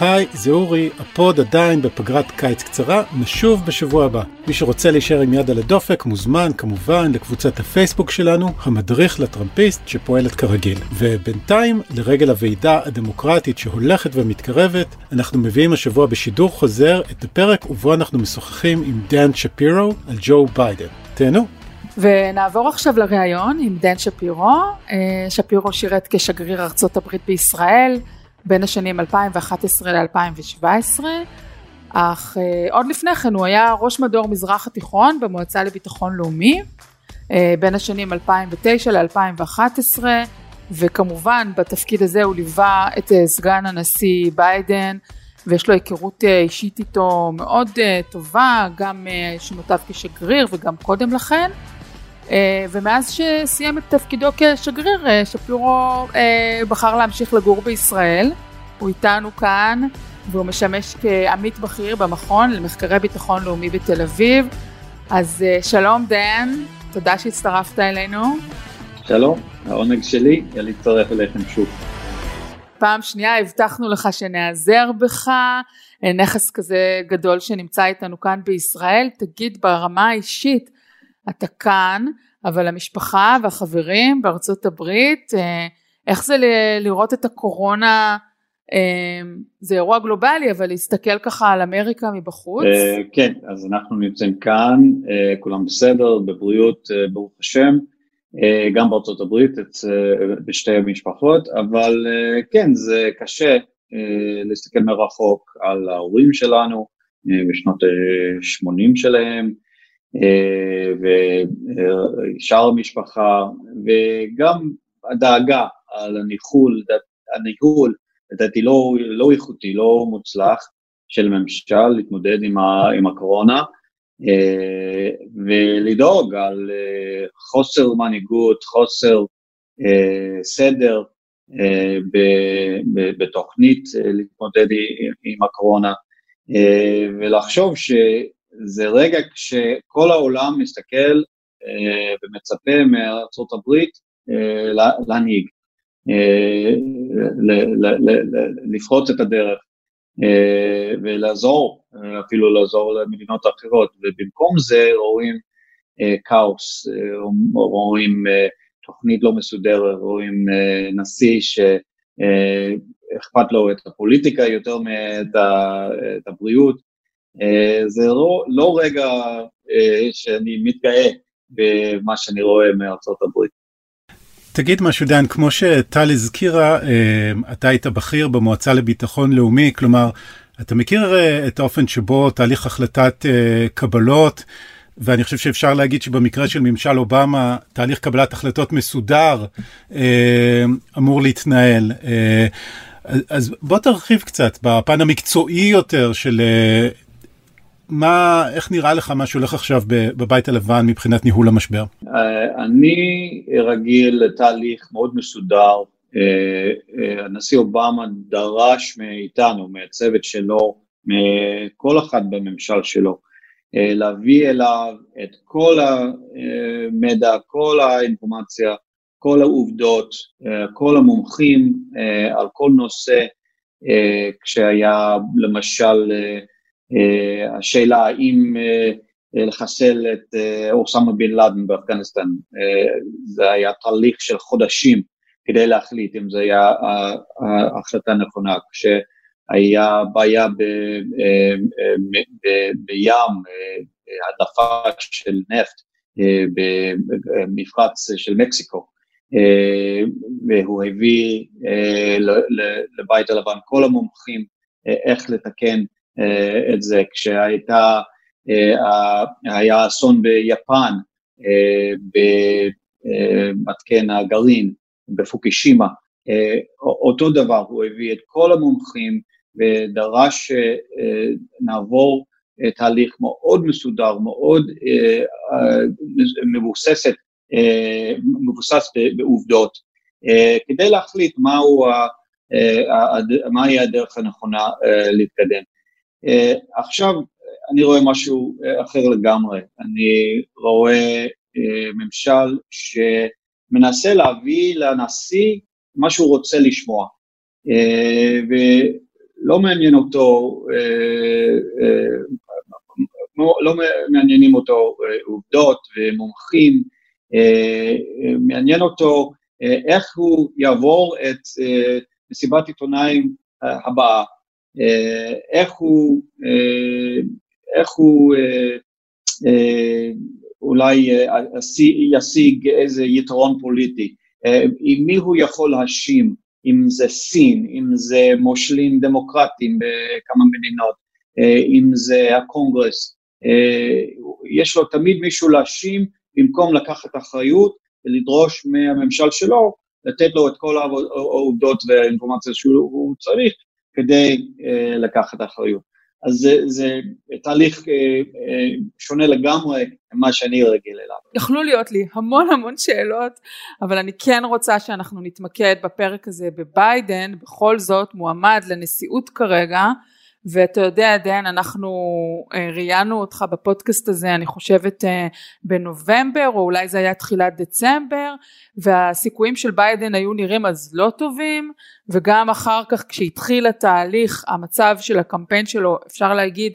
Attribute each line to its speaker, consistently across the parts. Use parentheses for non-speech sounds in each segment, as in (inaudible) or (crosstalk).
Speaker 1: היי, זה אורי, ה pod עדיין בפגרת קיץ קצרה, נשוב בשבוע הבא. מי שרוצה להישאר עם יד על הדופק מוזמן כמובן לקבוצת הפייסבוק שלנו, המדריך לטראמפיסט שפועלת כרגיל. ובינתיים, לרגל הוועידה הדמוקרטית שהולכת ומתקרבת, אנחנו מביאים השבוע בשידור חוזר את הפרק ובו אנחנו משוחחים עם דן שפירו על ג'ו ביידן. תהנו.
Speaker 2: ונעבור עכשיו לראיון עם דן שפירו. אה, שפירו שירת כשגריר ארצות הברית בישראל. בין השנים 2011 ל-2017, אך uh, עוד לפני כן הוא היה ראש מדור מזרח התיכון במועצה לביטחון לאומי, uh, בין השנים 2009 ל-2011, וכמובן בתפקיד הזה הוא ליווה את uh, סגן הנשיא ביידן, ויש לו היכרות אישית איתו מאוד טובה, גם שנותיו כשגריר וגם קודם לכן. אה, ומאז שסיים את תפקידו כשגריר, אה, שפירו אה, בחר להמשיך לגור בישראל. הוא איתנו כאן, והוא משמש כעמית בכיר במכון למחקרי ביטחון לאומי בתל אביב. אז שלום דן, תודה שהצטרפת אלינו.
Speaker 3: שלום, העונג שלי להצטרף אליכם שוב.
Speaker 2: פעם שנייה הבטחנו לך שנעזר בך, נכס כזה גדול שנמצא איתנו כאן בישראל. תגיד ברמה האישית, אתה כאן, אבל המשפחה והחברים בארצות הברית, אה, איך זה לראות את הקורונה, אה, זה אירוע גלובלי, אבל להסתכל ככה על אמריקה מבחוץ? אה,
Speaker 3: כן, אז אנחנו נמצאים כאן, כולם בסדר, בבריאות, ברוך השם, גם בארצות הברית, בשתי המשפחות, אבל כן, זה קשה להסתכל מרחוק על ההורים שלנו בשנות ה-80 שלהם, אה, ושאר המשפחה, וגם הדאגה על הניהול, הניהול, לדעתי לא, לא איכותי, לא מוצלח של ממשל להתמודד עם, ה, עם הקורונה, אה, ולדאוג על אה, חוסר מנהיגות, חוסר סדר בתוכנית להתמודד עם הקורונה, ולחשוב ש... זה רגע כשכל העולם מסתכל אה, ומצפה מארצות הברית להנהיג, לפרוץ את הדרך אה, ולעזור, אה, אפילו לעזור למדינות אחרות, ובמקום זה רואים אה, כאוס, אה, רואים אה, תוכנית לא מסודרת, רואים אה, נשיא שאכפת אה, לו את הפוליטיקה יותר מאת הבריאות, אה, זה לא, לא רגע אה, שאני מתגאה במה שאני רואה מארצות הברית.
Speaker 1: תגיד משהו דן, כמו שטל הזכירה, אה, אתה היית בכיר במועצה לביטחון לאומי, כלומר, אתה מכיר את האופן שבו תהליך החלטת קבלות, ואני חושב שאפשר להגיד שבמקרה של ממשל אובמה, תהליך קבלת החלטות מסודר אמור להתנהל. אז בוא תרחיב קצת בפן המקצועי יותר של מה, איך נראה לך מה שהולך עכשיו בבית הלבן מבחינת ניהול המשבר?
Speaker 3: אה, אני רגיל לתהליך מאוד מסודר. אה, אה, הנשיא אובמה דרש מאיתנו, מהצוות שלו, מכל אחד בממשל שלו, להביא אליו את כל המידע, כל האינפורמציה, כל העובדות, כל המומחים על כל נושא, כשהיה למשל השאלה האם אה, לחסל את אה, אוסמה בן לאדן באפגניסטן, זה היה תהליך של חודשים כדי להחליט אם זו הייתה ההחלטה הנכונה, כשהיה בעיה בים, הדלפה של נפט במפרץ של מקסיקו, והוא הביא לבית הלבן כל המומחים איך לתקן אה, את זה, כשהייתה, אה, היה אסון ביפן, אה, במתקן הגרעין, בפוקישימה, אותו דבר, הוא הביא את כל המומחים ודרש שנעבור תהליך מאוד מסודר, מאוד מבוססת, מבוסס בעובדות, כדי להחליט מהו, מהי הדרך הנכונה להתקדם. Uh, עכשיו אני רואה משהו uh, אחר לגמרי, אני רואה uh, ממשל שמנסה להביא לנשיא מה שהוא רוצה לשמוע, uh, לא מעניין אותו, לא מעניינים אותו עובדות ומומחים, מעניין אותו איך הוא יעבור את מסיבת עיתונאים הבאה, איך הוא, איך הוא אולי ישיג איזה יתרון פוליטי, עם מי הוא יכול להאשים, אם זה סין, אם זה מושלים דמוקרטיים בכמה מדינות, אם זה הקונגרס, יש לו תמיד מישהו להאשים במקום לקחת אחריות ולדרוש מהממשל שלו לתת לו את כל העובדות והאינפורמציה שהוא צריך כדי uh, לקחת אחריות. אז זה, זה תהליך uh, uh, שונה לגמרי ממה שאני רגיל אליו.
Speaker 2: יכלו להיות לי המון המון שאלות, אבל אני כן רוצה שאנחנו נתמקד בפרק הזה בביידן, בכל זאת מועמד לנשיאות כרגע, ואתה יודע דן אנחנו אה, ראיינו אותך בפודקאסט הזה אני חושבת אה, בנובמבר או אולי זה היה תחילת דצמבר והסיכויים של ביידן היו נראים אז לא טובים וגם אחר כך כשהתחיל התהליך המצב של הקמפיין שלו אפשר להגיד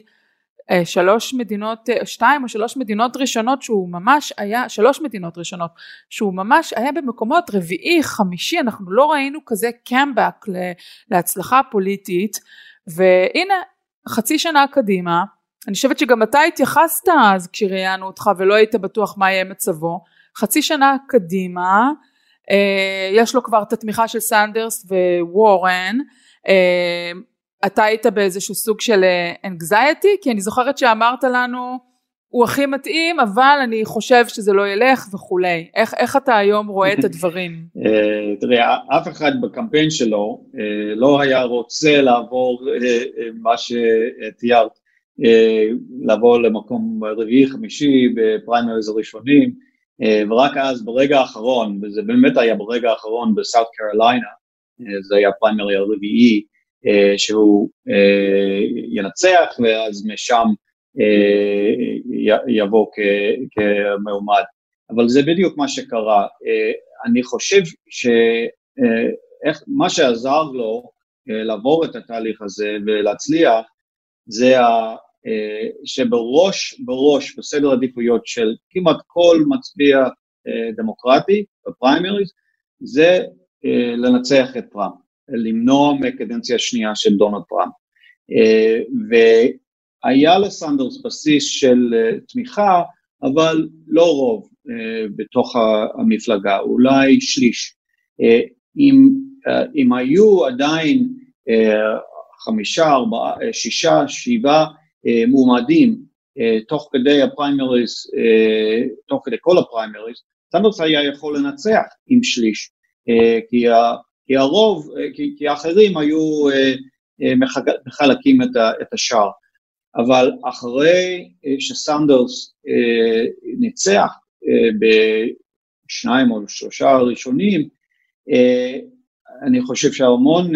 Speaker 2: אה, שלוש מדינות שתיים או שלוש מדינות ראשונות שהוא ממש היה שלוש מדינות ראשונות שהוא ממש היה במקומות רביעי חמישי אנחנו לא ראינו כזה קמבק להצלחה פוליטית והנה חצי שנה קדימה אני חושבת שגם אתה התייחסת אז כשראיינו אותך ולא היית בטוח מה יהיה מצבו חצי שנה קדימה אה, יש לו כבר את התמיכה של סנדרס ווורן אה, אתה היית באיזשהו סוג של אנגזייטי כי אני זוכרת שאמרת לנו הוא הכי מתאים אבל אני חושב שזה לא ילך וכולי איך, איך אתה היום רואה את (laughs) הדברים?
Speaker 3: אה, תראה אף אחד בקמפיין שלו אה, לא היה רוצה לעבור אה, מה שתיארת לעבור למקום רביעי חמישי בפריימריז הראשונים ורק אז ברגע האחרון וזה באמת היה ברגע האחרון בסאוט קרוליינה זה היה פריימרי הרביעי שהוא ינצח ואז משם יבוא כמועמד. אבל זה בדיוק מה שקרה. אה, אני חושב שמה אה, שעזר לו לעבור את התהליך הזה ולהצליח זה שבראש, בראש, בסדר עדיפויות של כמעט כל מצביע דמוקרטי בפריימריז, זה לנצח את טראמפ, למנוע מקדנציה שנייה של דונלד טראמפ. היה לסנדרס בסיס של uh, תמיכה, אבל לא רוב uh, בתוך המפלגה, אולי שליש. Uh, אם, אם היו עדיין חמישה, ארבעה, שישה, שבעה מועמדים תוך כדי הפריימריז, תוך כדי כל הפריימריז, סנדרס היה יכול לנצח עם שליש, כי, ה, כי הרוב, כי, כי האחרים היו מחלקים את, את השאר. אבל אחרי אה, שסנדרס אה, ניצח אה, בשניים או שלושה הראשונים, אני חושב שהמון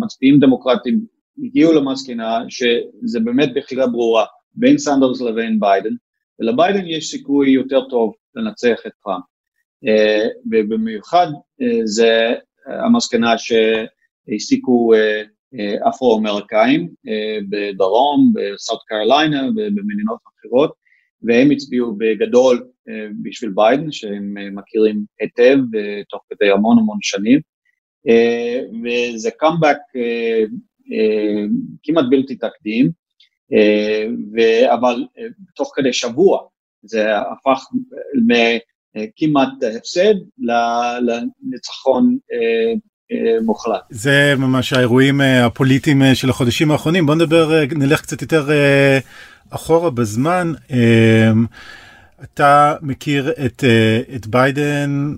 Speaker 3: מצביעים דמוקרטיים הגיעו למסקנה שזה באמת בחירה ברורה בין סנדרס לבין ביידן, ולביידן יש סיכוי יותר טוב לנצח את טראמפ. ובמיוחד זה המסקנה שהסיקו אפרו-אמריקאים אה, בדרום, בסאוט קרוליינה ובמדינות אחרות, והם הצביעו בגדול אה, בשביל ביידן, שהם מכירים היטב תוך כדי המון המון שנים, וזה קאמבק כמעט בלתי תקדים, אבל תוך כדי שבוע זה הפך מכמעט הפסד לניצחון אה, מוחלט.
Speaker 1: זה ממש האירועים אה, הפוליטיים אה, של החודשים האחרונים בוא נדבר נלך קצת יותר אחורה בזמן אתה מכיר את, את ביידן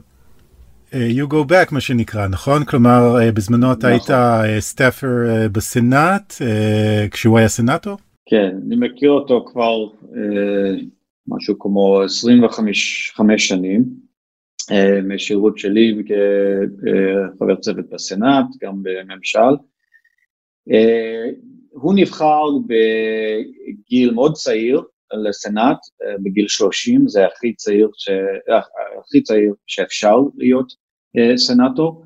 Speaker 1: you go back מה שנקרא נכון כלומר בזמנו אתה נכון. היית staffer בסנאט כשהוא היה סנאטור?
Speaker 3: כן אני מכיר אותו כבר משהו כמו 25 שנים. אה, משירות שלי כחבר צוות בסנאט, גם בממשל. אה, הוא נבחר בגיל מאוד צעיר לסנאט, אה, בגיל 30, זה הכי צעיר, ש... הכי צעיר שאפשר להיות סנאטור,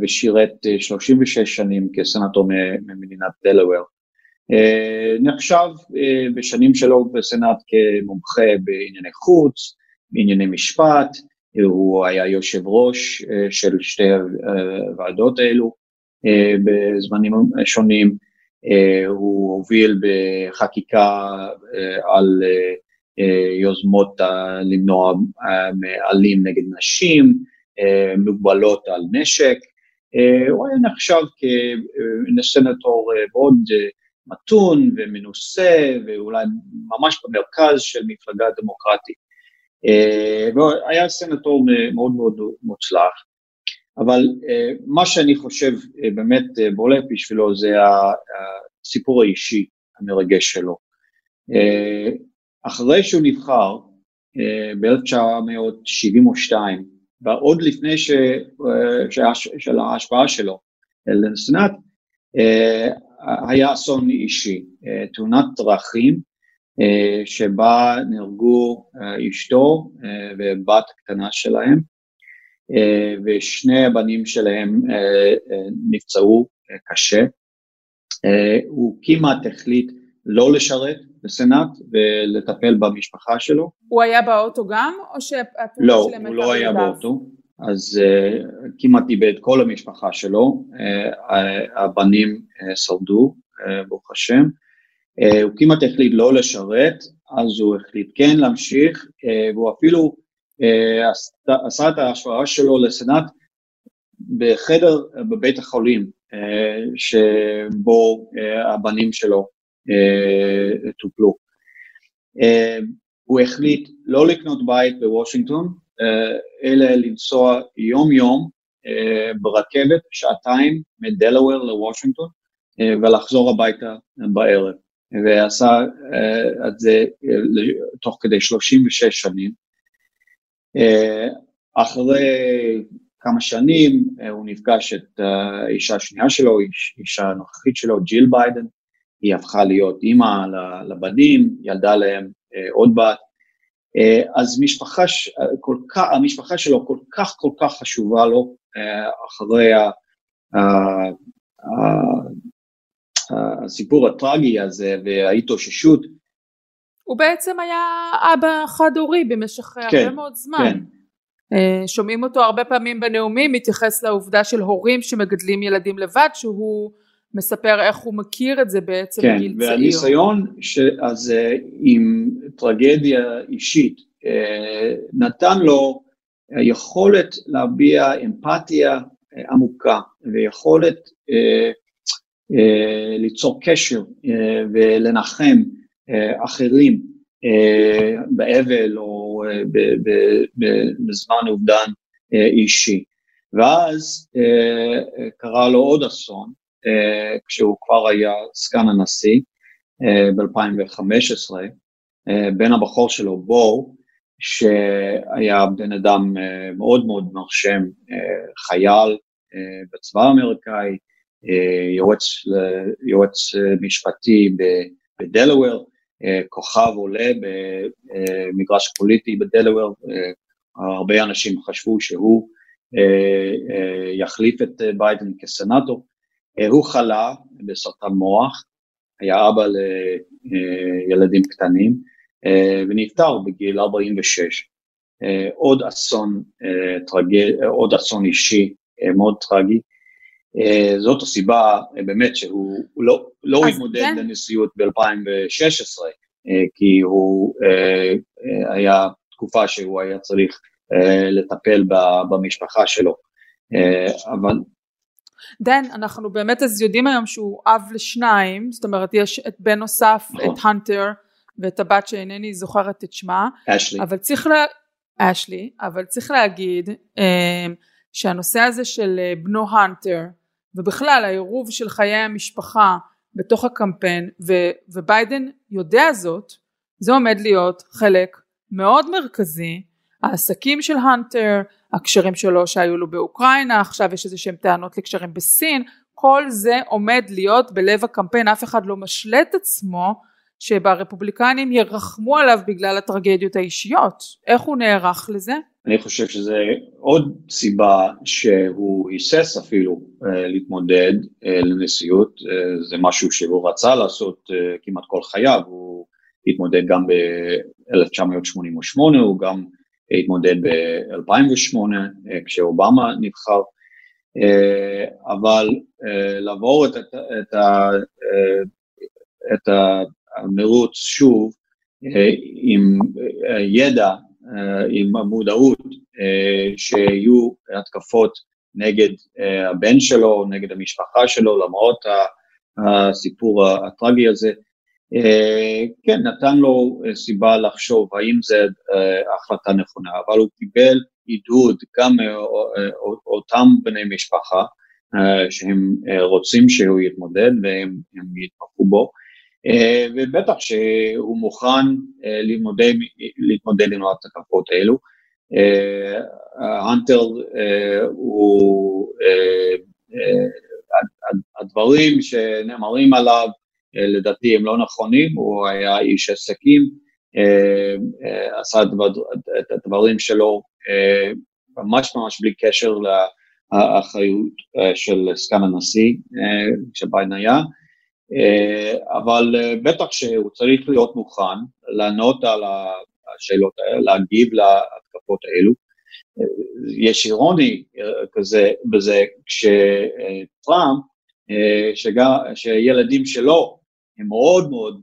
Speaker 3: ושירת 36 שנים כסנטור ממדינת דלוור. נחשב בשנים שלו בסנאט כמומחה בענייני חוץ, בענייני משפט, הוא היה יושב ראש של שתי הוועדות האלו בזמנים שונים, הוא הוביל בחקיקה על יוזמות למנוע מעלים נגד נשים, מוגבלות על נשק, הוא היה נחשב כסנטור מאוד מתון ומנוסה ואולי ממש במרכז של מפלגה דמוקרטית. והיה סנטור מאוד מאוד מוצלח, אבל מה שאני חושב באמת בולט בשבילו זה הסיפור האישי המרגש שלו. אחרי שהוא נבחר ב-1972, ועוד לפני. של ההשפעה שלו לסנאט, היה אסון אישי, תאונת דרכים שבה נהרגו אשתו ובת קטנה שלהם ושני הבנים שלהם נפצעו קשה. הוא כמעט החליט לא לשרת בסנאט ולטפל במשפחה שלו.
Speaker 2: הוא היה באוטו גם או
Speaker 3: שהתאונה לא, שלהם הייתה לא, הוא לא היה באוטו. אז uh, כמעט איבד כל המשפחה שלו, uh, הבנים uh, שרדו, uh, ברוך השם. Uh, הוא כמעט החליט לא לשרת, אז הוא החליט כן להמשיך, uh, והוא אפילו uh, עשה את ההשוואה שלו לסנאט בחדר בבית החולים, שבו הבנים שלו טופלו. הוא החליט לא לקנות בית בוושינגטון, אלא לנסוע יום יום ברכבת שעתיים מדלוור לוושינגטון ולחזור הביתה בערב. ועשה את זה תוך כדי 36 שנים. אחרי כמה שנים הוא נפגש את האישה השנייה שלו, אישה הנוכחית שלו, ג'יל ביידן, היא הפכה להיות אימא לבנים, ילדה להם עוד בת, אז משפחה, כל כך, המשפחה שלו כל כך כל כך חשובה לו אחרי ה, ה, ה, הסיפור הטרגי הזה וההתאוששות.
Speaker 2: הוא בעצם היה אבא חד-הורי במשך כן, הרבה מאוד זמן. כן. שומעים אותו הרבה פעמים בנאומים מתייחס לעובדה של הורים שמגדלים ילדים לבד שהוא מספר איך הוא מכיר את זה בעצם
Speaker 3: כן,
Speaker 2: בגיל
Speaker 3: צעיר. כן, והניסיון הזה עם טרגדיה אישית נתן לו יכולת להביע אמפתיה עמוקה ויכולת ליצור קשר ולנחם אחרים באבל או בזמן אובדן אישי. ואז קרה לו עוד אסון, כשהוא כבר היה סגן הנשיא uh, ב-2015, uh, בן הבכור שלו בו, שהיה בן אדם מאוד מאוד מרשם, חייל בצבא האמריקאי, יועץ, יועץ משפטי בדלוור, כוכב עולה במגרש פוליטי בדלוור, הרבה אנשים חשבו שהוא uh, uh, יחליף את ביידן כסנאטור, אה, הוא חלה בסרטן מוח, היה אבא לילדים קטנים אה, ונפטר בגיל 46. אה, עוד אסון טרגי, עוד אסון אישי מאוד טרגי. זאת הסיבה באמת שהוא לא, לא התמודד כן. לנשיאות ב-2016, כי הוא היה תקופה שהוא היה צריך לטפל במשפחה שלו. אבל
Speaker 2: דן אנחנו באמת אז יודעים היום שהוא אב לשניים זאת אומרת יש את בן נוסף את נכון. הנטר ואת הבת שאינני זוכרת את שמה
Speaker 3: אשלי
Speaker 2: אבל צריך לה... אשלי אבל צריך להגיד אה, שהנושא הזה של אה, בנו הנטר ובכלל העירוב של חיי המשפחה בתוך הקמפיין ו, וביידן יודע זאת זה עומד להיות חלק מאוד מרכזי. העסקים של הנטר הקשרים שלו שהיו לו באוקראינה, עכשיו יש איזה שהם טענות לקשרים בסין, כל זה עומד להיות בלב הקמפיין, אף אחד לא משלה את עצמו שברפובליקנים ירחמו עליו בגלל הטרגדיות האישיות. איך הוא נערך לזה?
Speaker 3: אני חושב שזה עוד סיבה שהוא היסס אפילו אה, להתמודד אה, לנשיאות, אה, זה משהו שהוא רצה לעשות כמעט כל חייו, הוא התמודד גם ב-1988, הוא גם התמודד ב-2008 כשאובמה נבחר, אבל לעבור את, את, את, את המרוץ שוב עם ידע אה, עם המודעות אה, שיהיו התקפות נגד אה, הבן שלו, נגד המשפחה שלו, למרות הסיפור הטרגי הזה. כן, נתן לו סיבה לחשוב האם זו החלטה נכונה, אבל הוא קיבל עידוד גם מאותם בני משפחה שהם רוצים שהוא יתמודד והם יתמכו בו. אה, ובטח שהוא מוכן אה, להתמודד, עם ההתקפות האלו. האנטר אה, הוא, הדברים שנאמרים עליו לדעתי הם לא נכונים, הוא היה איש עסקים, עשה את הדברים שלו ממש ממש בלי קשר לאחריות של סגן הנשיא שביידן היה. אה, אבל אה, בטח שהוא צריך להיות מוכן לענות על השאלות האלה, להגיב להתקפות האלו. אה, יש אירוני כזה בזה כשטראמפ, שילדים שלו הם מאוד מאוד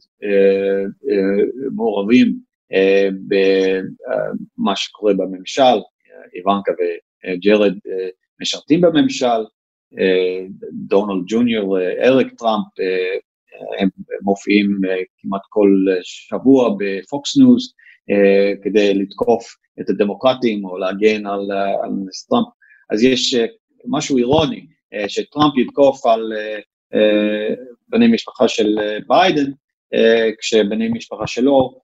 Speaker 3: מעורבים במה שקורה בממשל, איוונקה וג'רד משרתים בממשל, דונלד ג'וניור, אריק טראמפ, אה, הם מופיעים אה, כמעט כל שבוע בפוקס ניוז אה, כדי לתקוף את הדמוקרטים או להגן על, על טראמפ. אז יש משהו אירוני, שטראמפ יתקוף על בני משפחה של ביידן, כשבני משפחה שלו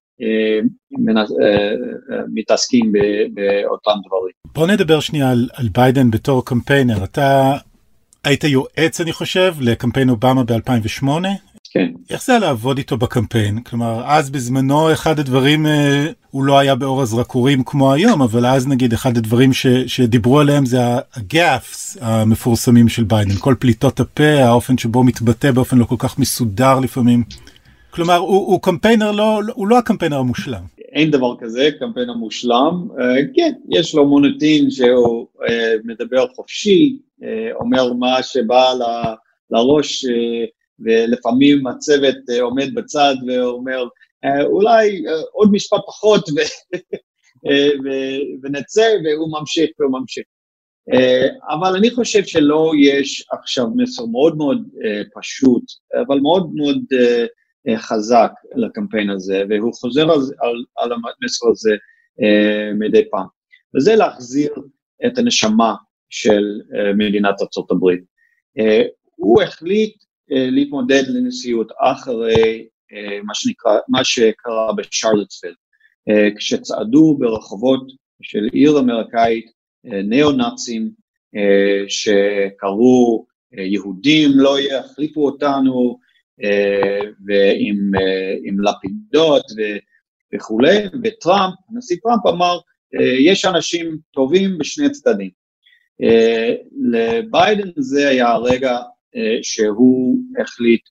Speaker 3: מתעסקים באותם דברים.
Speaker 1: בוא נדבר שנייה על, על ביידן בתור קמפיינר. אתה היית יועץ, אני חושב, לקמפיין אובמה ב-2008.
Speaker 3: כן.
Speaker 1: איך זה היה לעבוד איתו בקמפיין? כלומר, אז בזמנו אחד הדברים, אה, הוא לא היה באור הזרקורים כמו היום, אבל אז נגיד אחד הדברים ש, שדיברו עליהם זה ה gaffes המפורסמים של ביידן, כל פליטות הפה, האופן שבו מתבטא באופן לא כל כך מסודר לפעמים. כלומר, הוא, הוא קמפיינר לא, הוא לא הקמפיינר המושלם.
Speaker 3: אין דבר כזה, קמפיינר מושלם. Uh, כן, יש לו מוניטין שהוא uh, מדבר חופשי, uh, אומר מה שבא ל, לראש, ולפעמים הצוות עומד בצד ואומר, אולי עוד משפט פחות ו, (laughs) ו, ונצא, והוא ממשיך והוא ממשיך. אבל אני חושב שלא יש עכשיו מסר מאוד מאוד פשוט, אבל מאוד מאוד אה, חזק לקמפיין הזה, והוא חוזר על, על, על המסר הזה uh, מדי פעם. וזה להחזיר את הנשמה של uh, מדינת ארה"ב. הוא החליט להתמודד לנשיאות אחרי מה שנקרא, מה שקרה בשרלטסוויל, uh, כשצעדו ברחובות של עיר אמריקאית ניאו-נאצים שקראו יהודים לא יחליפו אותנו, אה, ועם אה, לפידות וכולי, וטראמפ, הנשיא טראמפ אמר, אה, יש אנשים טובים בשני צדדים. לביידן זה היה הרגע שהוא החליט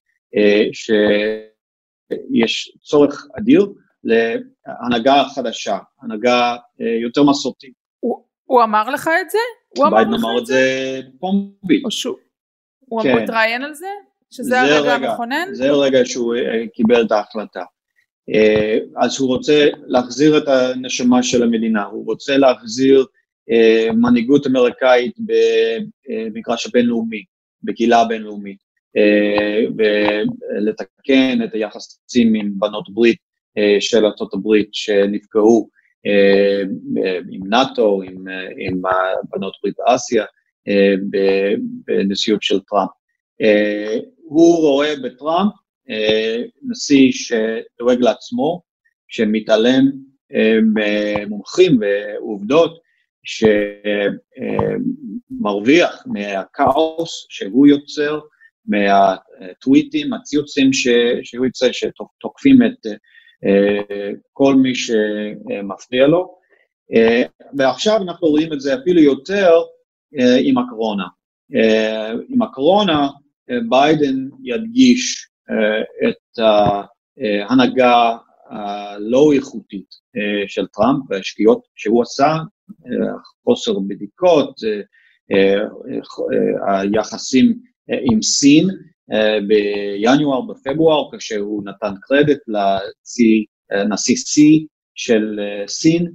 Speaker 3: שיש צורך אדיר להנהגה חדשה, הנהגה יותר מסורתית.
Speaker 2: הוא, הוא אמר לך את זה?
Speaker 3: הוא אמר לך את זה? ביידן אמר את זה פומבית.
Speaker 2: הוא כן. התראיין על זה? שזה הרגע המכונן?
Speaker 3: זה הרגע שהוא אה, קיבל את ההחלטה. אה, אז הוא רוצה להחזיר את הנשמה של המדינה, הוא רוצה להחזיר אה, מנהיגות אמריקאית במגרש הבינלאומי, בקהילה הבינלאומית, ולתקן את היחסים עם בנות ברית של ארה"ב שנפגעו עם נאט"ו, עם, עם בנות ברית באסיה, בנשיאות של טראמפ. הוא רואה בטראמפ אה, נשיא שדואג לעצמו, שמתעלם אה, ממומחים ועובדות, שמרוויח מהכאוס שהוא יוצר מהטוויטים, הציוצים שהוא יצא, שתוקפים את כל מי שמפריע לו. ועכשיו אנחנו רואים את זה אפילו יותר עם הקורונה. עם הקורונה ביידן ידגיש את ההנהגה הלא איכותית של טראמפ והשגיאות שהוא עשה, חוסר בדיקות, היחסים עם סין בינואר, בפברואר, כשהוא נתן קרדיט לנשיא C של סין,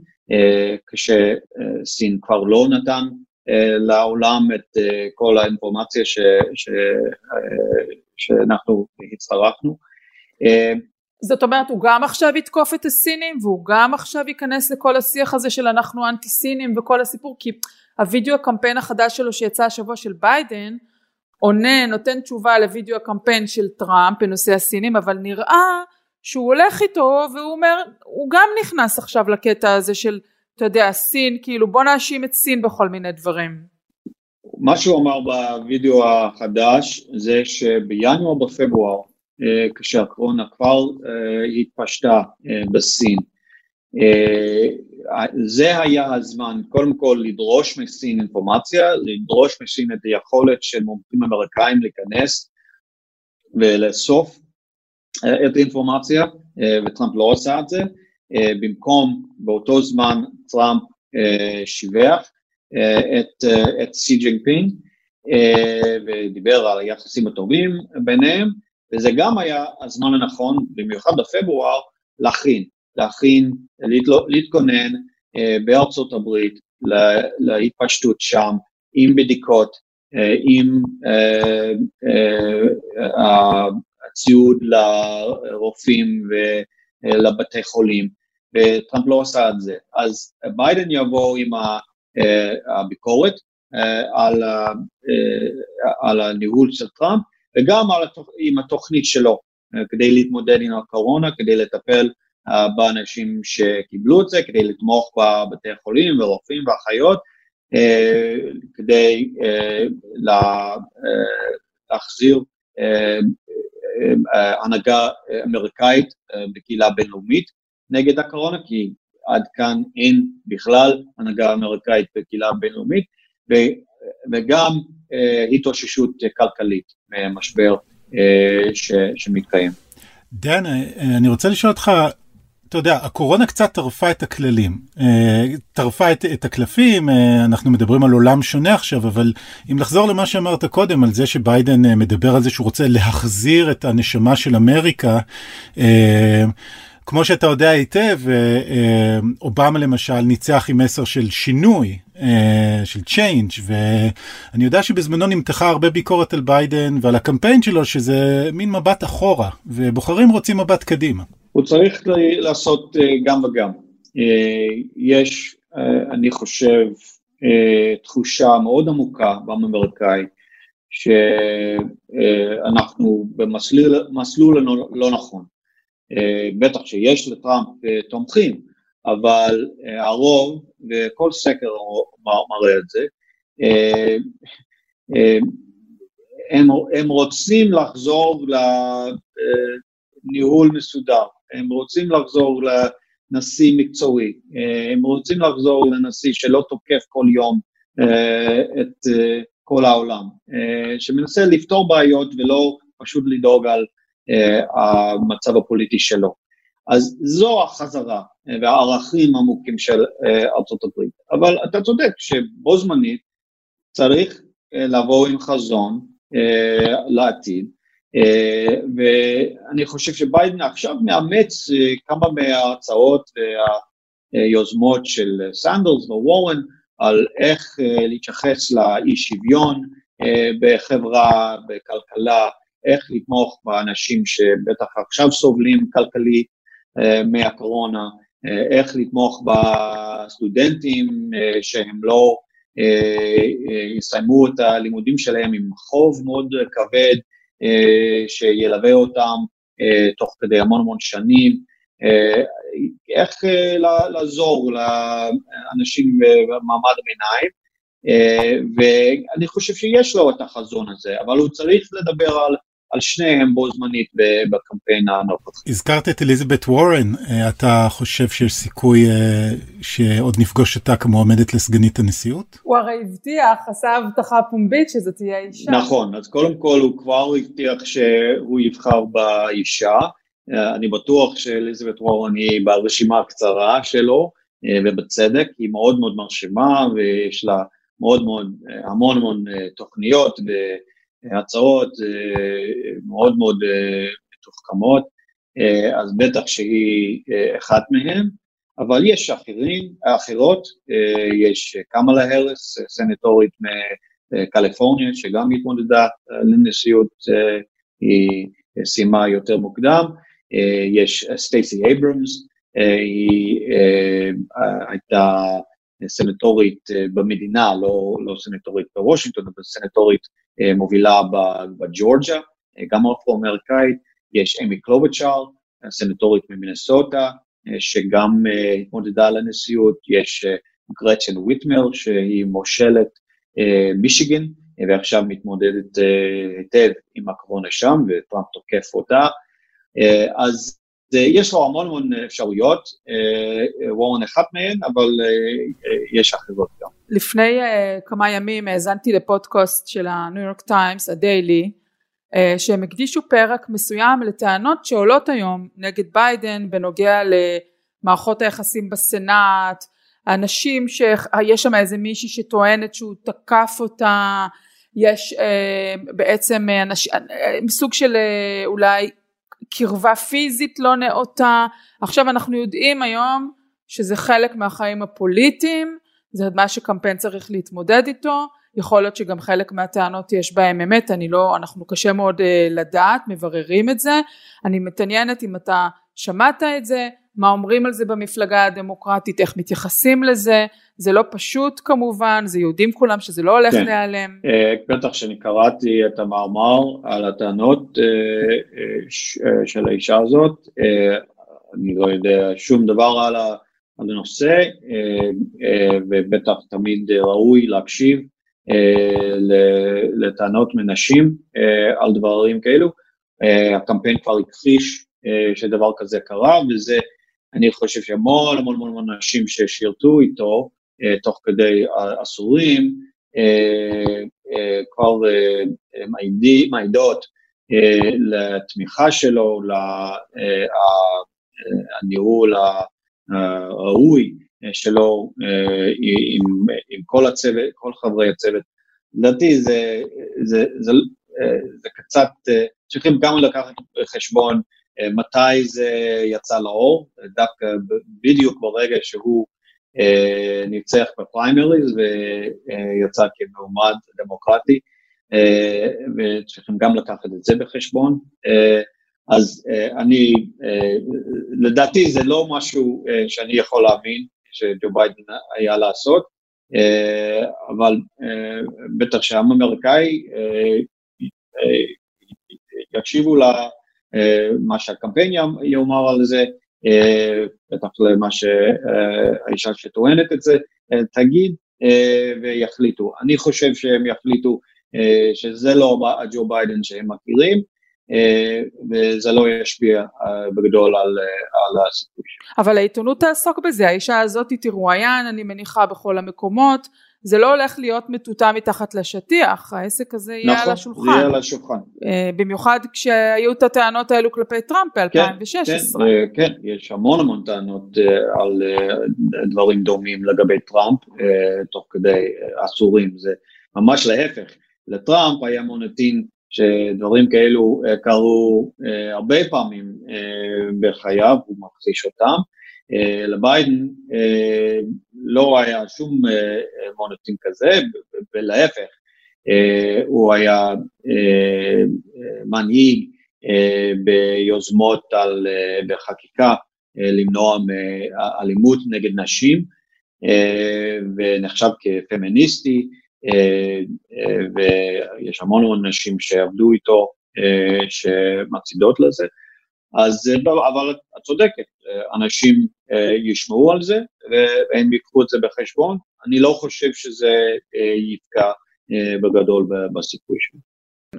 Speaker 3: כשסין כבר לא נתן לעולם את כל האינפורמציה ש, ש, שאנחנו הצטרפנו.
Speaker 2: זאת אומרת, הוא גם עכשיו יתקוף את הסינים, והוא גם עכשיו ייכנס לכל השיח הזה של אנחנו אנטי סינים וכל הסיפור, כי הווידאו הקמפיין החדש שלו שיצא השבוע של ביידן, עונה, נותן תשובה לוידאו הקמפיין של טראמפ בנושא הסינים, אבל נראה שהוא הולך איתו והוא אומר, הוא גם נכנס עכשיו לקטע הזה של, אתה יודע, סין, כאילו בוא נאשים את סין בכל מיני דברים.
Speaker 3: מה שהוא אמר בווידאו החדש זה שבינואר בפברואר אה, כשהקורונה כבר אה, התפשטה אה, בסין. זה היה הזמן קודם כל לדרוש מסין אינפורמציה, לדרוש מסין את היכולת של מומחים אמריקאים להיכנס ולאסוף את האינפורמציה, וטראמפ לא עשה את זה, במקום באותו זמן טראמפ שיבח את, את סי ג'ינפינג ודיבר על היחסים הטובים ביניהם, וזה גם היה הזמן הנכון, במיוחד בפברואר, להכין, להכין, להתכונן אה, בארצות הברית להתפשטות שם, עם בדיקות, אה, עם אה, אה, הציוד לרופאים ולבתי חולים, וטראמפ לא עשה את זה. אז ביידן יבוא עם אה, הביקורת אה, על, אה, על הניהול של טראמפ, וגם עם התוכנית שלו כדי להתמודד עם הקורונה, כדי לטפל באנשים שקיבלו את זה, כדי לתמוך בבתי החולים ורופאים ואחיות, כדי להחזיר הנהגה אמריקאית בקהילה בינלאומית נגד הקורונה, כי עד כאן אין בכלל הנהגה אמריקאית בקהילה בינלאומית, וגם אה, התאוששות כלכלית ממשבר אה, שמתקיים.
Speaker 1: דן, אה, אני רוצה לשאול אותך, אתה יודע, הקורונה קצת טרפה את הכללים, טרפה את, את הקלפים, אנחנו מדברים על עולם שונה עכשיו, אבל אם לחזור למה שאמרת קודם, על זה שביידן מדבר על זה שהוא רוצה להחזיר את הנשמה של אמריקה, כמו שאתה יודע היטב, אה, אה, אובמה למשל ניצח עם מסר של שינוי, אה, של change, ואני יודע שבזמנו נמתחה הרבה ביקורת על ביידן ועל הקמפיין שלו, שזה מין מבט אחורה, ובוחרים רוצים מבט קדימה.
Speaker 3: הוא צריך לעשות גם וגם. יש, אני חושב, תחושה מאוד עמוקה בעם אמריקאי, שאנחנו במסלול לא נכון. אה, בטח שיש לטראמפ אה, תומכים, אבל אה, הרוב, וכל סקר מראה את זה, הם, הם רוצים לחזור לניהול מסודר, הם רוצים לחזור לנשיא מקצועי, הם רוצים לחזור לנשיא שלא תוקף כל יום את כל העולם, שמנסה לפתור בעיות ולא פשוט לדאוג על המצב הפוליטי שלו. אז זו החזרה והערכים העמוקים של אה, ארצות הברית. אבל אתה צודק שבו זמנית צריך אה, לבוא עם חזון אה, לעתיד, ואני חושב שביידן עכשיו מאמץ כמה מההצעות והיוזמות של סנדרס וורן על איך להתייחס לאי שוויון בחברה, בכלכלה, איך לתמוך באנשים שבטח עכשיו סובלים כלכלית אה, מהקורונה, אה, איך לתמוך בסטודנטים אה, שהם לא יסיימו את הלימודים שלהם עם חוב מאוד כבד שילווה אותם תוך כדי המון המון שנים, איך לעזור לאנשים במעמד הביניים. ואני חושב שיש לו את החזון הזה, אבל הוא צריך לדבר על על שניהם בו זמנית בקמפיין הנוכחי.
Speaker 1: הזכרת את אליזבת וורן, אה, אתה חושב שיש סיכוי אה, שעוד נפגוש אותה כמועמדת לסגנית הנשיאות?
Speaker 2: הוא הרי הבטיח, עשה הבטחה פומבית שזאת תהיה אישה.
Speaker 3: נכון, אז קודם כל הוא כבר הבטיח שהוא יבחר באישה, אה, אני בטוח שאליזבת וורן היא ברשימה הקצרה שלו, ובצדק, היא מאוד מאוד מרשימה ויש לה מאוד מאוד המון המון תוכניות. הצעות אה, מאוד מאוד אה, מתוחכמות, אה, אז בטח שהיא אחת מהן, אבל יש אחרים, אחרות, יש קמלה הרס, סנטורית מקליפורניה, שגם התמודדה לנשיאות, היא סיימה יותר מוקדם, יש סטייסי אייברמס, היא הייתה סנטורית במדינה, לא, לא סנטורית בוושינגטון, אבל סנטורית אה, מובילה בג'ורג'ה, אה, גם אפרו-אמריקאית, יש אמי קלובצ'אר, סנטורית ממינסוטה, אה, שגם התמודדה לנשיאות, יש גרצ'ן ויטמר שהיא מושלת מישיגן, ועכשיו מתמודדת היטב עם הקורונה שם, וטראמפ תוקף אותה. אז יש לו המון המון אפשרויות, וורן אחת מהן, אבל יש אחרות גם.
Speaker 2: לפני כמה ימים האזנתי לפודקאסט של הניו יורק טיימס, הדיילי, שהם הקדישו פרק מסוים לטענות שעולות היום נגד ביידן בנוגע למערכות היחסים בסנאט, אנשים שיש שם איזה מישהי שטוענת שהוא תקף אותה, יש uh, בעצם אנש, סוג של אולי קרבה פיזית לא נאותה, עכשיו אנחנו יודעים היום שזה חלק מהחיים הפוליטיים זה מה שקמפיין צריך להתמודד איתו. יכול להיות שגם חלק מהטענות יש בהם אמת אני לא אנחנו קשה מאוד uh, לדעת מבררים את זה. אני מתעניינת אם אתה שמעת את זה מה אומרים על זה במפלגה הדמוקרטית איך מתייחסים לזה זה לא פשוט כמובן זה יהודים כולם שזה לא הולך כן. להיעלם.
Speaker 3: Uh, בטח שאני קראתי את המאמר על הטענות uh, uh, של האישה הזאת אני לא יודע שום דבר על ה... על הנושא, אה, אה, ובטח תמיד ראוי להקשיב אה, לטענות מנשים על דברים כאלו. הקמפיין כבר הכחיש שדבר כזה קרה, וזה, אני חושב שהמון המון המון אנשים ששירתו איתו תוך כדי עשורים, כבר מעידות לתמיכה שלו, לניהול הראוי אה, שלו אה, עם, עם כל הצוות, כל חברי הצוות. לדעתי זה, זה, זה, אה, זה קצת, צריכים גם לקחת בחשבון מתי זה יצא לאור, דווקא בדיוק ברגע שהוא ניצח בפריימריז ויצא כמועמד דמוקרטי, וצריכים גם לקחת את זה בחשבון. אז uh, אני, לדעתי זה לא משהו שאני יכול להאמין שג'ו ביידן היה לעשות, אבל בטח שהעם האמריקאי יקשיבו למה שהקמפיין יאמר על זה, בטח למה שהאישה uh, שטוענת את זה uh, תגיד ויחליטו. אני חושב שהם יחליטו שזה לא ג'ו ביידן שהם מכירים, אה, וזה לא ישפיע אה, בגדול על, אה, על שלו.
Speaker 2: אבל העיתונות תעסוק בזה, האישה הזאת תרואיין אני מניחה בכל המקומות, זה לא הולך להיות מטואטא מתחת לשטיח, העסק הזה יהיה
Speaker 3: נכון,
Speaker 2: על השולחן.
Speaker 3: נכון, יהיה על השולחן.
Speaker 2: במיוחד כשהיו את הטענות האלו כלפי טראמפ ב-2016.
Speaker 3: כן, כן, כן, יש המון המון טענות על דברים דומים לגבי טראמפ, תוך כדי עשורים, זה ממש להפך. לטראמפ היה מוניטין שדברים כאלו אה, קרו אה, הרבה פעמים אה, בחייו, הוא מכחיש אותם. לביידן לא היה שום מוניטין כזה, ולהפך, הוא היה מנהיג ביוזמות על, בחקיקה למנוע אלימות נגד נשים, ונחשב כפמיניסטי, אה, אה, ויש המון המון נשים שעבדו איתו, אה, שמצעידות לזה. אז, אבל את צודקת, אנשים ישמעו על זה והם ייקחו את זה בחשבון, אני לא חושב שזה יפגע בגדול בסיכוי שלו.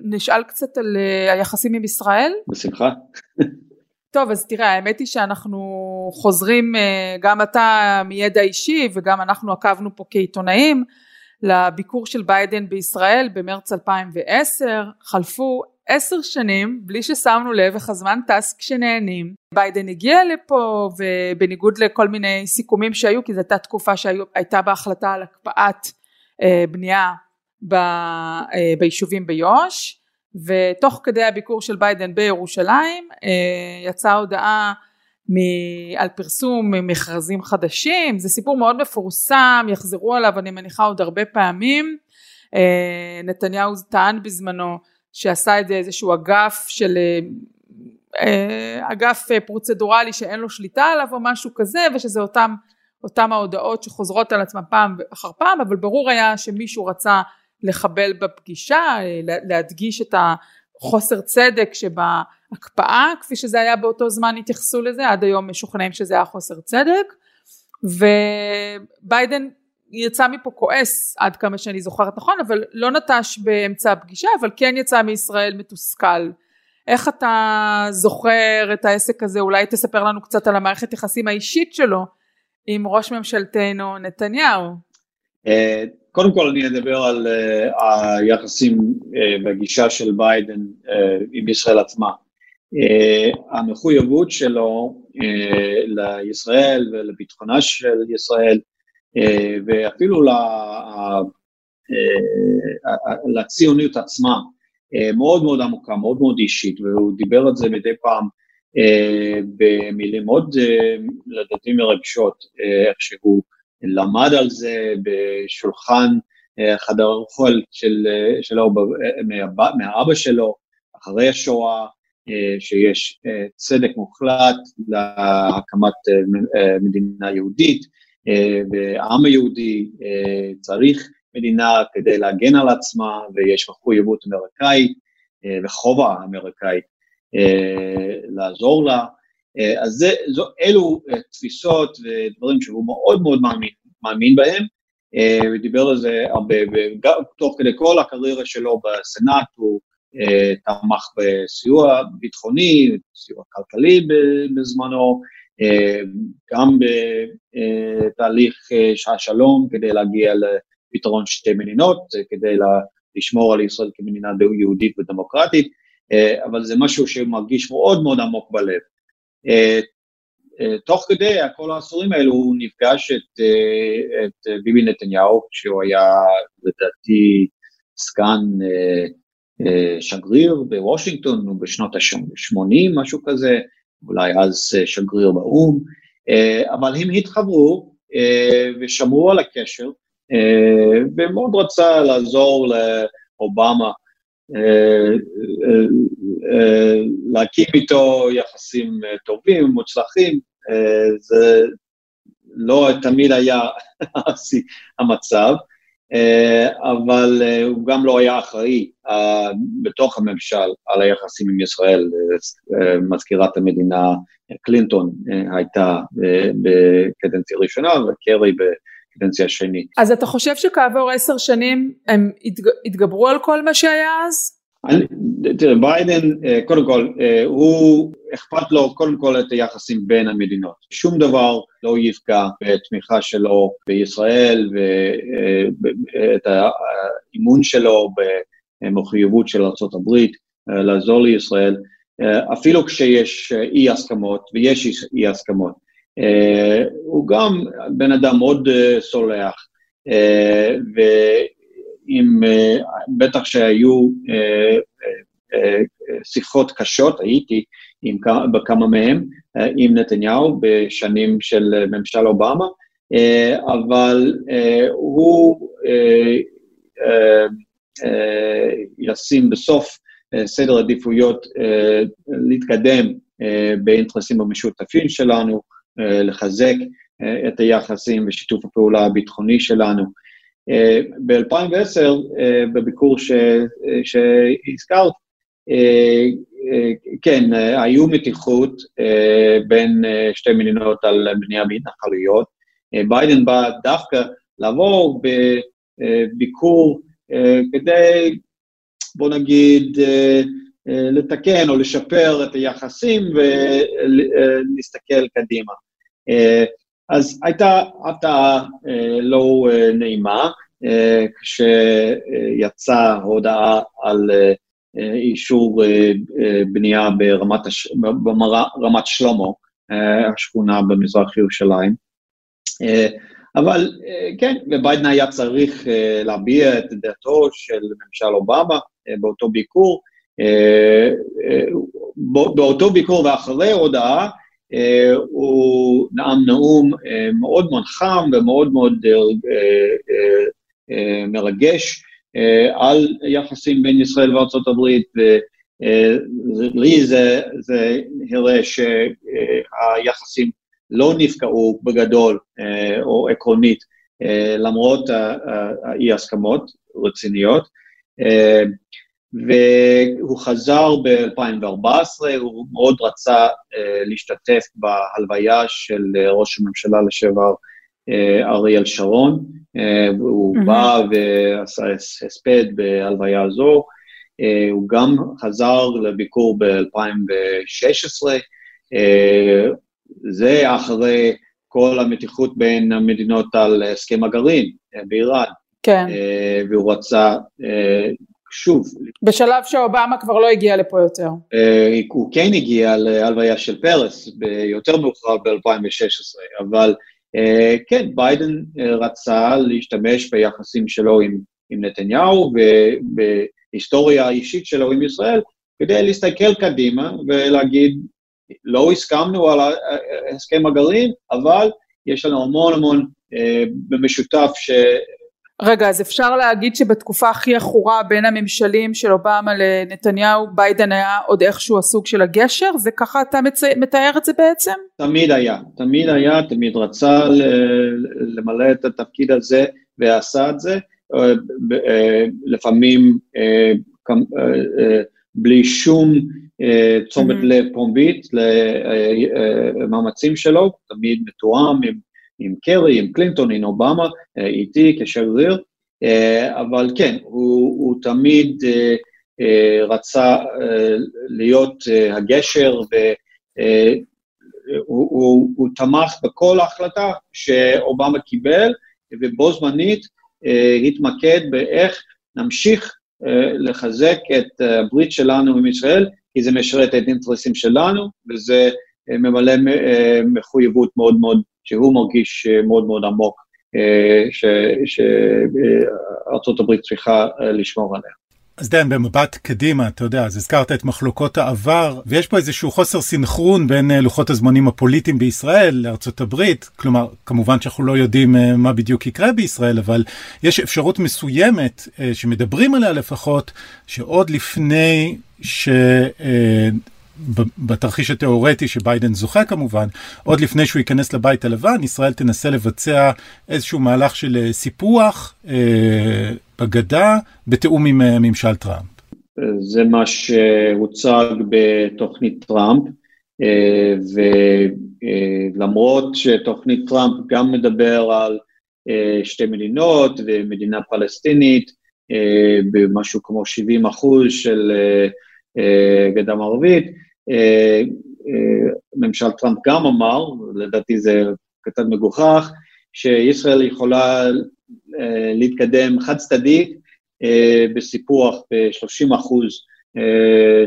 Speaker 2: נשאל קצת על היחסים עם ישראל?
Speaker 3: בשמחה. (laughs)
Speaker 2: טוב אז תראה האמת היא שאנחנו חוזרים גם אתה מידע אישי וגם אנחנו עקבנו פה כעיתונאים לביקור של ביידן בישראל במרץ 2010 חלפו עשר שנים בלי ששמנו לב איך הזמן טס כשנהנים. ביידן הגיע לפה ובניגוד לכל מיני סיכומים שהיו כי זו הייתה תקופה שהייתה בה החלטה על הקפאת אה, בנייה ב, אה, ביישובים ביו"ש ותוך כדי הביקור של ביידן בירושלים אה, יצאה הודעה מ- על פרסום מכרזים חדשים. זה סיפור מאוד מפורסם יחזרו עליו אני מניחה עוד הרבה פעמים. אה, נתניהו טען בזמנו שעשה את זה איזשהו אגף של אה, אגף פרוצדורלי שאין לו שליטה עליו או משהו כזה ושזה אותם אותם ההודעות שחוזרות על עצמם פעם אחר פעם אבל ברור היה שמישהו רצה לחבל בפגישה להדגיש את החוסר צדק שבהקפאה כפי שזה היה באותו זמן התייחסו לזה עד היום משוכנעים שזה היה חוסר צדק וביידן יצא מפה כועס עד כמה שאני זוכרת נכון אבל לא נטש באמצע הפגישה אבל כן יצא מישראל מתוסכל איך אתה זוכר את העסק הזה אולי תספר לנו קצת על המערכת יחסים האישית שלו עם ראש ממשלתנו נתניהו.
Speaker 3: אה, קודם כל אני אדבר על היחסים בגישה של ביידן עם ישראל עצמה. המחויבות שלו לישראל ולביטחונה של ישראל ואפילו לציוניות עצמה מאוד מאוד עמוקה, מאוד מאוד אישית, והוא דיבר על זה מדי פעם במילים מאוד לדעתי מרגשות, איך שהוא למד על זה בשולחן חדר אוכל של, שלו, מהאבא שלו, אחרי השואה, שיש צדק מוחלט להקמת מדינה יהודית, והעם היהודי צריך מדינה כדי להגן על עצמה, ויש מחויבות אמריקאית וחובה אמריקאית לעזור לה. אז זה, זו, אלו תפיסות ודברים שהוא מאוד מאוד מאמין, מאמין בהם, הוא דיבר על זה הרבה, תוך כדי כל הקריירה שלו בסנאט הוא תמך בסיוע ביטחוני, סיוע כלכלי בזמנו, גם בתהליך השלום כדי להגיע לפתרון שתי מדינות, כדי לשמור על ישראל כמדינה יהודית ודמוקרטית, אבל זה משהו שמרגיש מאוד מאוד עמוק בלב. תוך כדי כל העשורים האלו הוא נפגש את, את ביבי נתניהו, שהוא היה לדעתי סגן שגריר בוושינגטון בשנות ה-80, משהו כזה, אולי אז שגריר באו"ם, אבל הם התחברו ושמרו על הקשר, ומאוד רצה לעזור לאובמה להקים איתו יחסים טובים, מוצלחים, זה לא תמיד היה (laughs) המצב, אבל הוא גם לא היה אחראי בתוך הממשל על היחסים עם ישראל, מזכירת המדינה קלינטון הייתה בקדנציה ראשונה וקרי בקדנציה שני.
Speaker 2: אז אתה חושב שכעבור עשר שנים הם התגברו על כל מה שהיה אז?
Speaker 3: תראה, ביידן, קודם כל, הוא, אכפת לו קודם כל את היחסים בין המדינות. שום דבר לא יפגע בתמיכה שלו בישראל ואת האימון שלו במחויבות של ארה"ב לעזור לישראל, אפילו כשיש אי הסכמות, ויש אי הסכמות. הוא גם בן אדם מאוד סולח, עם, בטח שהיו שיחות קשות, הייתי עם בכמה מהם, עם נתניהו בשנים של ממשל אובמה, אבל הוא ישים בסוף סדר עדיפויות להתקדם באינטרסים המשותפים שלנו, לחזק את היחסים ושיתוף הפעולה הביטחוני שלנו. ב-2010, בביקור שהזכרת, כן, היו מתיחות בין שתי מדינות על בנייה בהתנחלויות. ביידן בא דווקא לעבור בביקור כדי, בוא נגיד, לתקן או לשפר את היחסים ולהסתכל קדימה. אז הייתה הפתעה לא נעימה, כשיצאה הודעה על אישור בנייה ברמת, ברמת שלמה, השכונה במזרח ירושלים. אבל כן, וביידן היה צריך להביע את דעתו של ממשל אובמה באותו ביקור. באותו ביקור ואחרי הודעה, הוא נאם נאום מאוד מאוד חם ומאוד מאוד מרגש על יחסים בין ישראל וארצות הברית, ולי זה, זה הראה שהיחסים לא נפגעו בגדול או עקרונית, למרות האי-הסכמות רציניות. והוא חזר ב-2014, הוא מאוד רצה להשתתף בהלוויה של ראש הממשלה לשעבר אריאל שרון, הוא mm-hmm. בא ועשה הספד בהלוויה הזו, הוא גם חזר לביקור ב-2016, זה אחרי כל המתיחות בין המדינות על הסכם הגרעין באיראן.
Speaker 2: כן.
Speaker 3: והוא רצה שוב.
Speaker 2: בשלב שאובמה כבר לא הגיע לפה יותר.
Speaker 3: הוא כן הגיע להלוויה של פרס, ביותר מאוחר ב-2016, אבל אה, כן, ביידן אה, רצה להשתמש ביחסים שלו עם, עם נתניהו ובהיסטוריה האישית שלו עם ישראל, כדי להסתכל קדימה ולהגיד, לא הסכמנו על הסכם הגרעין, אבל יש לנו המון המון אה, במשותף ש...
Speaker 2: רגע, אז אפשר להגיד שבתקופה הכי עכורה בין הממשלים של אובמה לנתניהו, ביידן היה עוד איכשהו הסוג של הגשר? זה ככה אתה מצ... מתאר את זה בעצם?
Speaker 3: תמיד היה, תמיד היה, תמיד רצה למלא את התפקיד הזה ועשה את זה, אה, אה, לפעמים אה, בלי שום תשומת mm-hmm. לב פומבית למאמצים שלו, תמיד מתואם עם עם קרי, עם קלינטון, עם אובמה, אה, איתי כשגריר, אה, אבל כן, הוא, הוא תמיד אה, רצה להיות הגשר והוא הוא, הוא תמך בכל החלטה שאובמה קיבל, ובו זמנית התמקד באיך נמשיך לחזק את הברית שלנו עם ישראל, כי זה משרת את האינטרסים שלנו, וזה ממלא מחויבות מאוד מאוד שהוא מרגיש אה, מאוד מאוד עמוק אה, שארצות הברית צריכה אה, לשמור עליה.
Speaker 1: אז דן, במבט קדימה, אתה יודע, אז הזכרת את מחלוקות העבר, ויש פה איזשהו חוסר סינכרון בין לוחות הזמנים הפוליטיים בישראל לארצות הברית, כלומר, כמובן שאנחנו לא יודעים מה בדיוק יקרה בישראל, אבל יש אפשרות מסוימת, שמדברים עליה לפחות, שעוד לפני ש... בתרחיש התיאורטי שביידן זוכה כמובן, עוד לפני שהוא ייכנס לבית הלבן, ישראל תנסה לבצע איזשהו מהלך של אה, סיפוח אה, בגדה בתיאום עם אה, ממשל טראמפ.
Speaker 3: זה מה שהוצג בתוכנית טראמפ, אה, ולמרות שתוכנית טראמפ גם מדבר על אה, שתי מדינות ומדינה פלסטינית, אה, במשהו כמו 70 אחוז של גדה מערבית, אה, אה, ממשל טראמפ גם אמר, לדעתי זה קצת מגוחך, שישראל יכולה אה, להתקדם חד צדדית בסיפוח ב-30 אחוז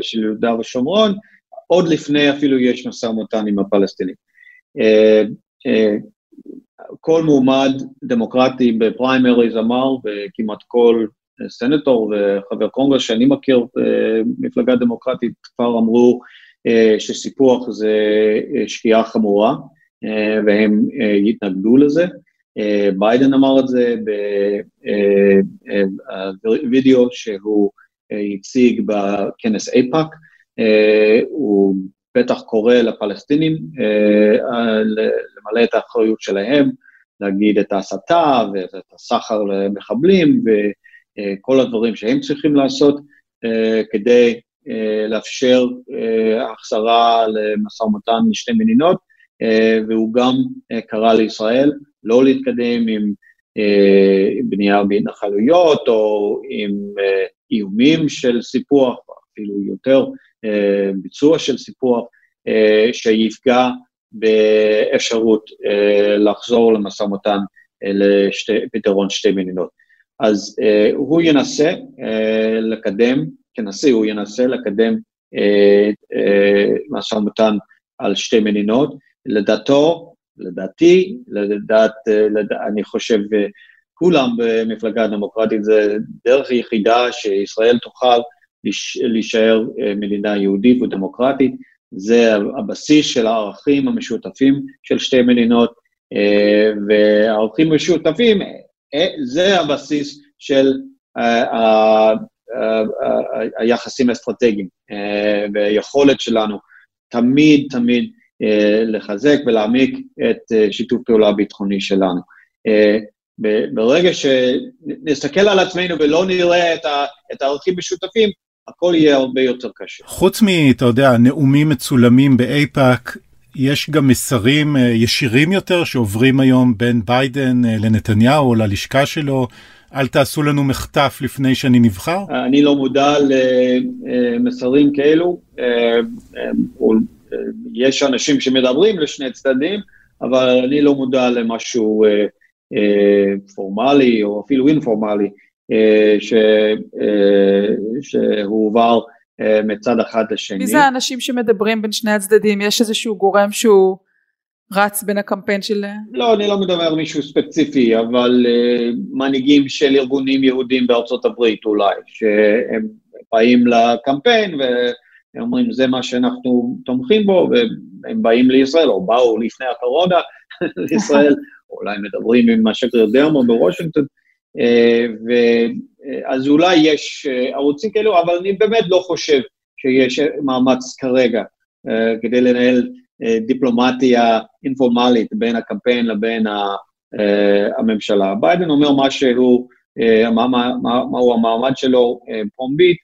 Speaker 3: של יהודה ושומרון, עוד לפני אפילו יש משא ומתן עם הפלסטינים. כל מועמד דמוקרטי בפריימריז אמר, וכמעט כל סנטור וחבר קונגרס שאני מכיר, מפלגה דמוקרטית כבר אמרו אה, שסיפוח זה אה, שקיעה חמורה, אה, והם יתנגדו לזה. ביידן אמר את זה בווידאו שהוא הציג בכנס איפא"ק, הוא בטח קורא לפלסטינים למלא את האחריות שלהם, להגיד את ההסתה ואת הסחר למחבלים וכל הדברים שהם צריכים לעשות כדי אה, לאפשר אה, החזרה למשא ומתן לשתי מדינות, אה, והוא גם קרא לישראל לא להתקדם עם בנייה בהתנחלויות או עם איומים של סיפוח, אפילו יותר ביצוע של סיפוח, שיפגע באפשרות לחזור למשא ומתן לפתרון שתי מדינות. אז הוא ינסה לקדם, כנשיא הוא ינסה לקדם משא ומתן על שתי מדינות, לדעתו, לדעתי, לדעת, לד... אני חושב כולם במפלגה הדמוקרטית, זה דרך היחידה שישראל תוכל להישאר מדינה יהודית ודמוקרטית, זה הבסיס של הערכים המשותפים של שתי מדינות, והערכים המשותפים, זה הבסיס של היחסים האסטרטגיים והיכולת שלנו תמיד תמיד לחזק ולהעמיק את שיתוף פעולה הביטחוני שלנו. ברגע שנסתכל על עצמנו ולא נראה את הערכים משותפים, הכל יהיה הרבה יותר קשה.
Speaker 1: חוץ מ, אתה יודע, נאומים מצולמים באיפא"ק, יש גם מסרים ישירים יותר שעוברים היום בין ביידן לנתניהו או ללשכה שלו. אל תעשו לנו מחטף לפני שאני נבחר?
Speaker 3: אני לא מודע למסרים כאלו. יש אנשים שמדברים לשני צדדים, אבל אני לא מודע למשהו פורמלי או אפילו אינפורמלי שהועבר מצד אחד לשני.
Speaker 2: מי זה האנשים שמדברים בין שני הצדדים? יש איזשהו גורם שהוא רץ בין הקמפיין של...
Speaker 3: לא, אני לא מדבר על מישהו ספציפי, אבל uh, מנהיגים של ארגונים יהודים בארצות הברית אולי, שהם באים לקמפיין ואומרים זה מה שאנחנו תומכים בו, והם באים לישראל, או באו לפני הקורונה (laughs) לישראל, (laughs) אולי מדברים עם השגריר דרמו בוושינגטון, uh, ו... אז אולי יש uh, ערוצים כאלו, אבל אני באמת לא חושב שיש מאמץ כרגע uh, כדי לנהל דיפלומטיה אינפורמלית בין הקמפיין לבין הממשלה. ביידן אומר מה שהוא, מה, מה, מהו המעמד שלו פומבית,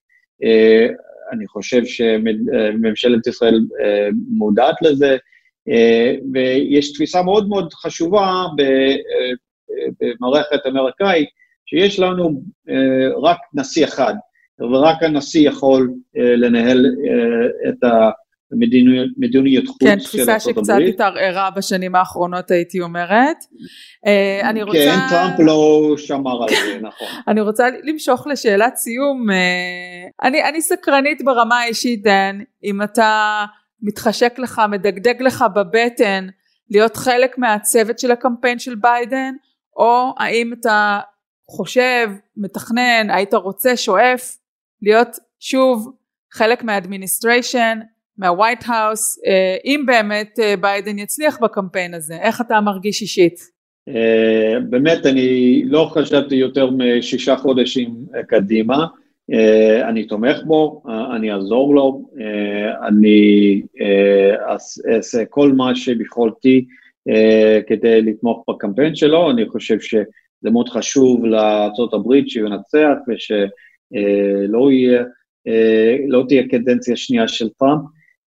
Speaker 3: אני חושב שממשלת ישראל מודעת לזה, ויש תפיסה מאוד מאוד חשובה במערכת אמריקאית, שיש לנו רק נשיא אחד, ורק הנשיא יכול לנהל את ה... מדיניות חוץ
Speaker 2: כן, של הברית. כן, תפיסה שקצת התערערה בשנים האחרונות הייתי אומרת.
Speaker 3: אה, אני רוצה... כן, טראמפ לא שמר על זה, (laughs) נכון.
Speaker 2: אני רוצה למשוך לשאלת סיום. אה, אני, אני סקרנית ברמה האישית, דן, אם אתה מתחשק לך, מדגדג לך בבטן להיות חלק מהצוות של הקמפיין של ביידן, או האם אתה חושב, מתכנן, היית רוצה, שואף, להיות שוב חלק מה administration, מה White House, אה, אם באמת אה, ביידן יצליח בקמפיין הזה, איך אתה מרגיש אישית?
Speaker 3: אה, באמת, אני לא חשבתי יותר משישה חודשים קדימה, אני תומך בו, אני אעזור לו, אני אעשה כל מה שביכולתי כדי לתמוך בקמפיין שלו, אני חושב שזה מאוד חשוב לארה"ב שהוא ינצח ושלא יהיה, לא תהיה קדנציה שנייה של טראמפ.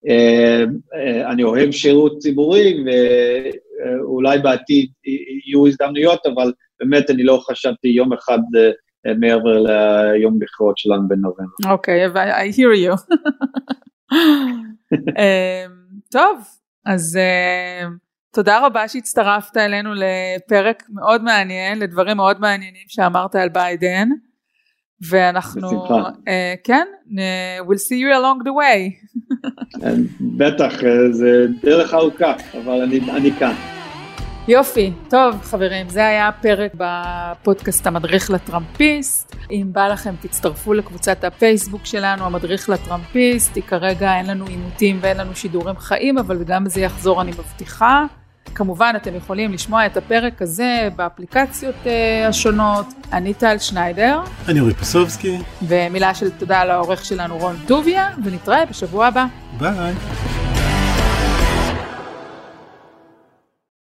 Speaker 3: אה, אה, אני אוהב שירות ציבורי, ואולי בעתיד יהיו הזדמנויות, אבל באמת אני לא חשבתי יום אחד אה, מעבר ליום בחירות שלנו בנובמבר.
Speaker 2: אוקיי, I hear you. (laughs) טוב, אז תודה רבה שהצטרפת אלינו לפרק מאוד מעניין, לדברים מאוד מעניינים שאמרת על ביידן. ואנחנו, uh, כן, we'll see you along the way.
Speaker 3: בטח, אה, זה דרך ארוכה, אבל אני, אני כאן.
Speaker 2: יופי, טוב חברים, זה היה הפרק בפודקאסט המדריך לטראמפיסט. אם בא לכם תצטרפו לקבוצת הפייסבוק שלנו, המדריך לטראמפיסט, כי כרגע אין לנו עימותים ואין לנו שידורים חיים, אבל גם זה יחזור אני מבטיחה. כמובן אתם יכולים לשמוע את הפרק הזה באפליקציות uh, השונות. אני טל שניידר.
Speaker 1: אני אורי פסובסקי.
Speaker 2: ומילה של תודה לעורך שלנו רון טוביה, ונתראה בשבוע הבא.
Speaker 1: ביי.